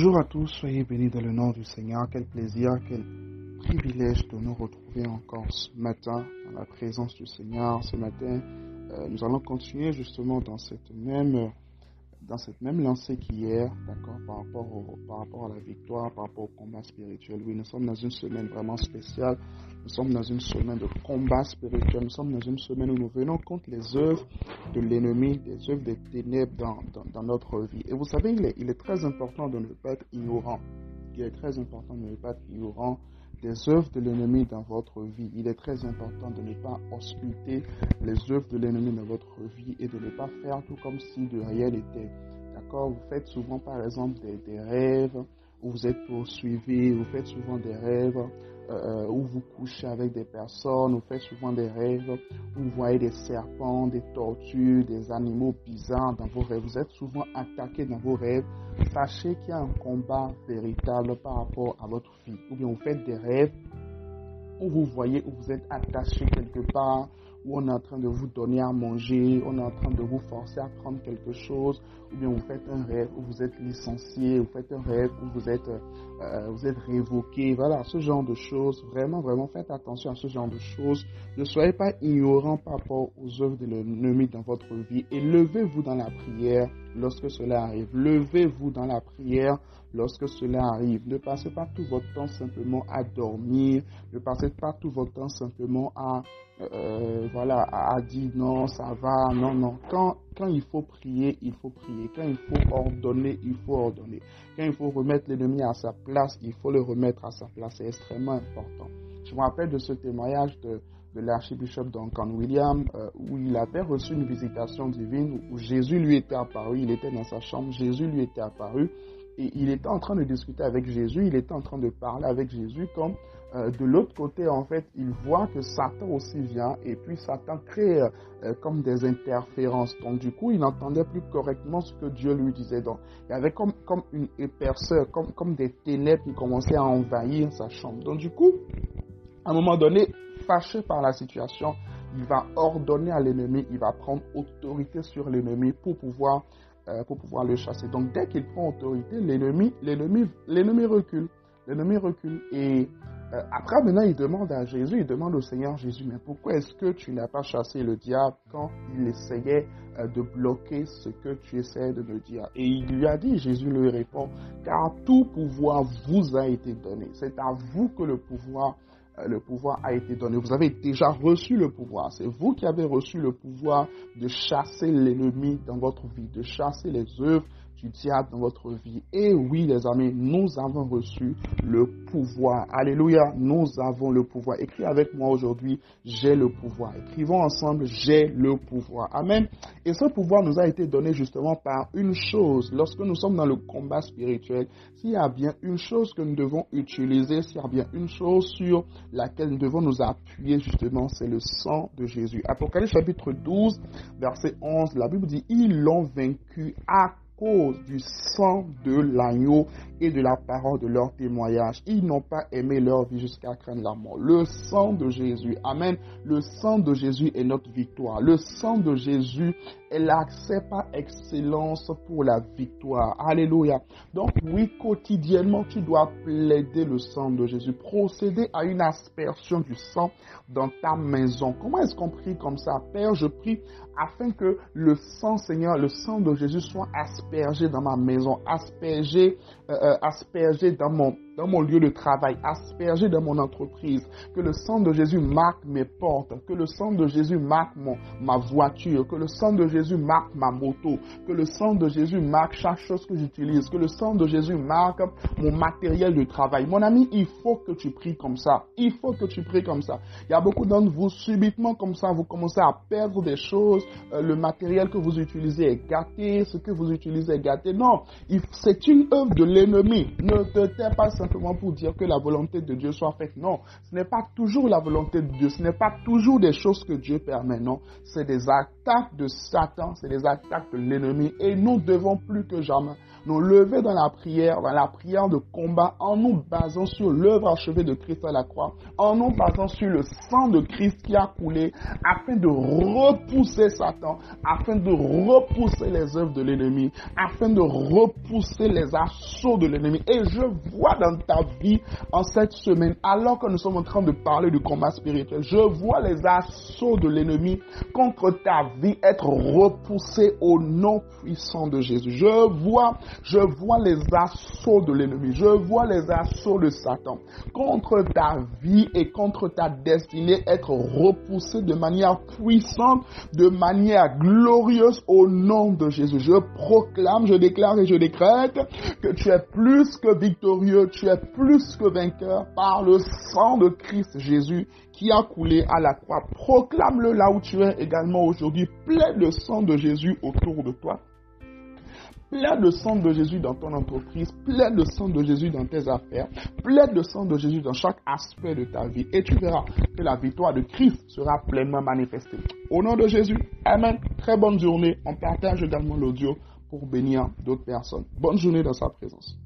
Bonjour à tous, soyez bénis dans le nom du Seigneur. Quel plaisir, quel privilège de nous retrouver encore ce matin dans la présence du Seigneur. Ce matin, euh, nous allons continuer justement dans cette même dans cette même lancée qu'hier, d'accord, par rapport, par rapport à la victoire, par rapport au combat spirituel. Oui, nous sommes dans une semaine vraiment spéciale. Nous sommes dans une semaine de combat spirituel. Nous sommes dans une semaine où nous venons contre les œuvres de l'ennemi, des œuvres des ténèbres dans, dans, notre vie. Et vous savez, il est, il est très important de ne pas être ignorant. Il est très important de ne pas être ignorant des œuvres de l'ennemi dans votre vie. Il est très important de ne pas ausculter les œuvres de l'ennemi dans votre vie et de ne pas faire tout comme si de rien n'était. D'accord? Vous faites souvent, par exemple, des, des rêves où vous êtes poursuivi, vous faites souvent des rêves euh, où vous couchez avec des personnes, vous faites souvent des rêves où vous voyez des serpents, des tortues, des animaux bizarres dans vos rêves. Vous êtes souvent attaqué dans vos rêves. Sachez qu'il y a un combat véritable par rapport à votre vie. Ou bien vous faites des rêves où vous voyez où vous êtes attaché quelque part, où on est en train de vous donner à manger, on est en train de vous forcer à prendre quelque chose, ou bien vous faites un rêve où vous êtes licencié, vous faites un rêve où vous êtes, euh, vous êtes révoqué, voilà, ce genre de choses. Vraiment, vraiment, faites attention à ce genre de choses. Ne soyez pas ignorant par rapport aux œuvres de l'ennemi dans votre vie et levez-vous dans la prière lorsque cela arrive. Levez-vous dans la prière lorsque cela arrive. Ne passez pas tout votre temps simplement à dormir. Ne passez pas tout votre temps simplement à, euh, voilà, à dire non, ça va, non, non. Quand, quand il faut prier, il faut prier. Quand il faut ordonner, il faut ordonner. Quand il faut remettre l'ennemi à sa place, il faut le remettre à sa place. C'est extrêmement important. Je me rappelle de ce témoignage de, de l'archibishop Duncan William, euh, où il avait reçu une visitation divine, où Jésus lui était apparu, il était dans sa chambre, Jésus lui était apparu, et il était en train de discuter avec Jésus, il était en train de parler avec Jésus, comme euh, de l'autre côté, en fait, il voit que Satan aussi vient, et puis Satan crée euh, comme des interférences. Donc, du coup, il n'entendait plus correctement ce que Dieu lui disait. Donc, il y avait comme, comme une épaisseur, comme, comme des ténèbres qui commençaient à envahir sa chambre. Donc, du coup, à un moment donné, fâché par la situation, il va ordonner à l'ennemi, il va prendre autorité sur l'ennemi pour pouvoir euh, pour pouvoir le chasser. Donc dès qu'il prend autorité, l'ennemi, l'ennemi, l'ennemi recule. L'ennemi recule. Et euh, après, maintenant, il demande à Jésus, il demande au Seigneur Jésus, mais pourquoi est-ce que tu n'as pas chassé le diable quand il essayait euh, de bloquer ce que tu essayais de me dire? Et il lui a dit, Jésus lui répond, car tout pouvoir vous a été donné. C'est à vous que le pouvoir le pouvoir a été donné. Vous avez déjà reçu le pouvoir. C'est vous qui avez reçu le pouvoir de chasser l'ennemi dans votre vie, de chasser les œuvres diable dans votre vie. Et oui, les amis, nous avons reçu le pouvoir. Alléluia, nous avons le pouvoir. Écris avec moi aujourd'hui, j'ai le pouvoir. Écrivons ensemble, j'ai le pouvoir. Amen. Et ce pouvoir nous a été donné justement par une chose. Lorsque nous sommes dans le combat spirituel, s'il y a bien une chose que nous devons utiliser, s'il y a bien une chose sur laquelle nous devons nous appuyer justement, c'est le sang de Jésus. Apocalypse chapitre 12, verset 11, la Bible dit, ils l'ont vaincu à cause du sang de l'agneau et de la parole de leur témoignage. Ils n'ont pas aimé leur vie jusqu'à craindre la mort. Le sang de Jésus, Amen. Le sang de Jésus est notre victoire. Le sang de Jésus est l'accès par excellence pour la victoire. Alléluia. Donc oui, quotidiennement, tu dois plaider le sang de Jésus. Procéder à une aspersion du sang dans ta maison. Comment est-ce qu'on prie comme ça? Père, je prie afin que le sang, Seigneur, le sang de Jésus soit aspergé dans ma maison, aspergé, euh, euh aspergé dans mon dans mon lieu de travail, aspergé dans mon entreprise. Que le sang de Jésus marque mes portes, que le sang de Jésus marque mon, ma voiture, que le sang de Jésus marque ma moto, que le sang de Jésus marque chaque chose que j'utilise, que le sang de Jésus marque mon matériel de travail. Mon ami, il faut que tu pries comme ça. Il faut que tu pries comme ça. Il y a beaucoup d'entre vous, subitement comme ça, vous commencez à perdre des choses. Euh, le matériel que vous utilisez est gâté, ce que vous utilisez est gâté. Non, c'est une œuvre de l'ennemi. Ne te tais pas simplement pour dire que la volonté de Dieu soit faite. Non, ce n'est pas toujours la volonté de Dieu, ce n'est pas toujours des choses que Dieu permet. Non, c'est des attaques de Satan, c'est des attaques de l'ennemi. Et nous devons plus que jamais nous lever dans la prière, dans la prière de combat, en nous basant sur l'œuvre achevée de Christ à la croix, en nous basant sur le sang de Christ qui a coulé, afin de repousser Satan, afin de repousser les œuvres de l'ennemi, afin de repousser les assauts de l'ennemi. Et je vois dans ta vie en cette semaine, alors que nous sommes en train de parler du combat spirituel, je vois les assauts de l'ennemi contre ta vie être repoussés au nom puissant de Jésus. Je vois je vois les assauts de l'ennemi. Je vois les assauts de Satan contre ta vie et contre ta destinée être repoussés de manière puissante, de manière glorieuse au nom de Jésus. Je proclame, je déclare et je décrète que tu es plus que victorieux, tu es plus que vainqueur par le sang de Christ Jésus qui a coulé à la croix. Proclame-le là où tu es également aujourd'hui. Plein de sang de Jésus autour de toi plein de sang de Jésus dans ton entreprise, plein de sang de Jésus dans tes affaires, plein de sang de Jésus dans chaque aspect de ta vie. Et tu verras que la victoire de Christ sera pleinement manifestée. Au nom de Jésus, Amen. Très bonne journée. On partage également l'audio pour bénir d'autres personnes. Bonne journée dans sa présence.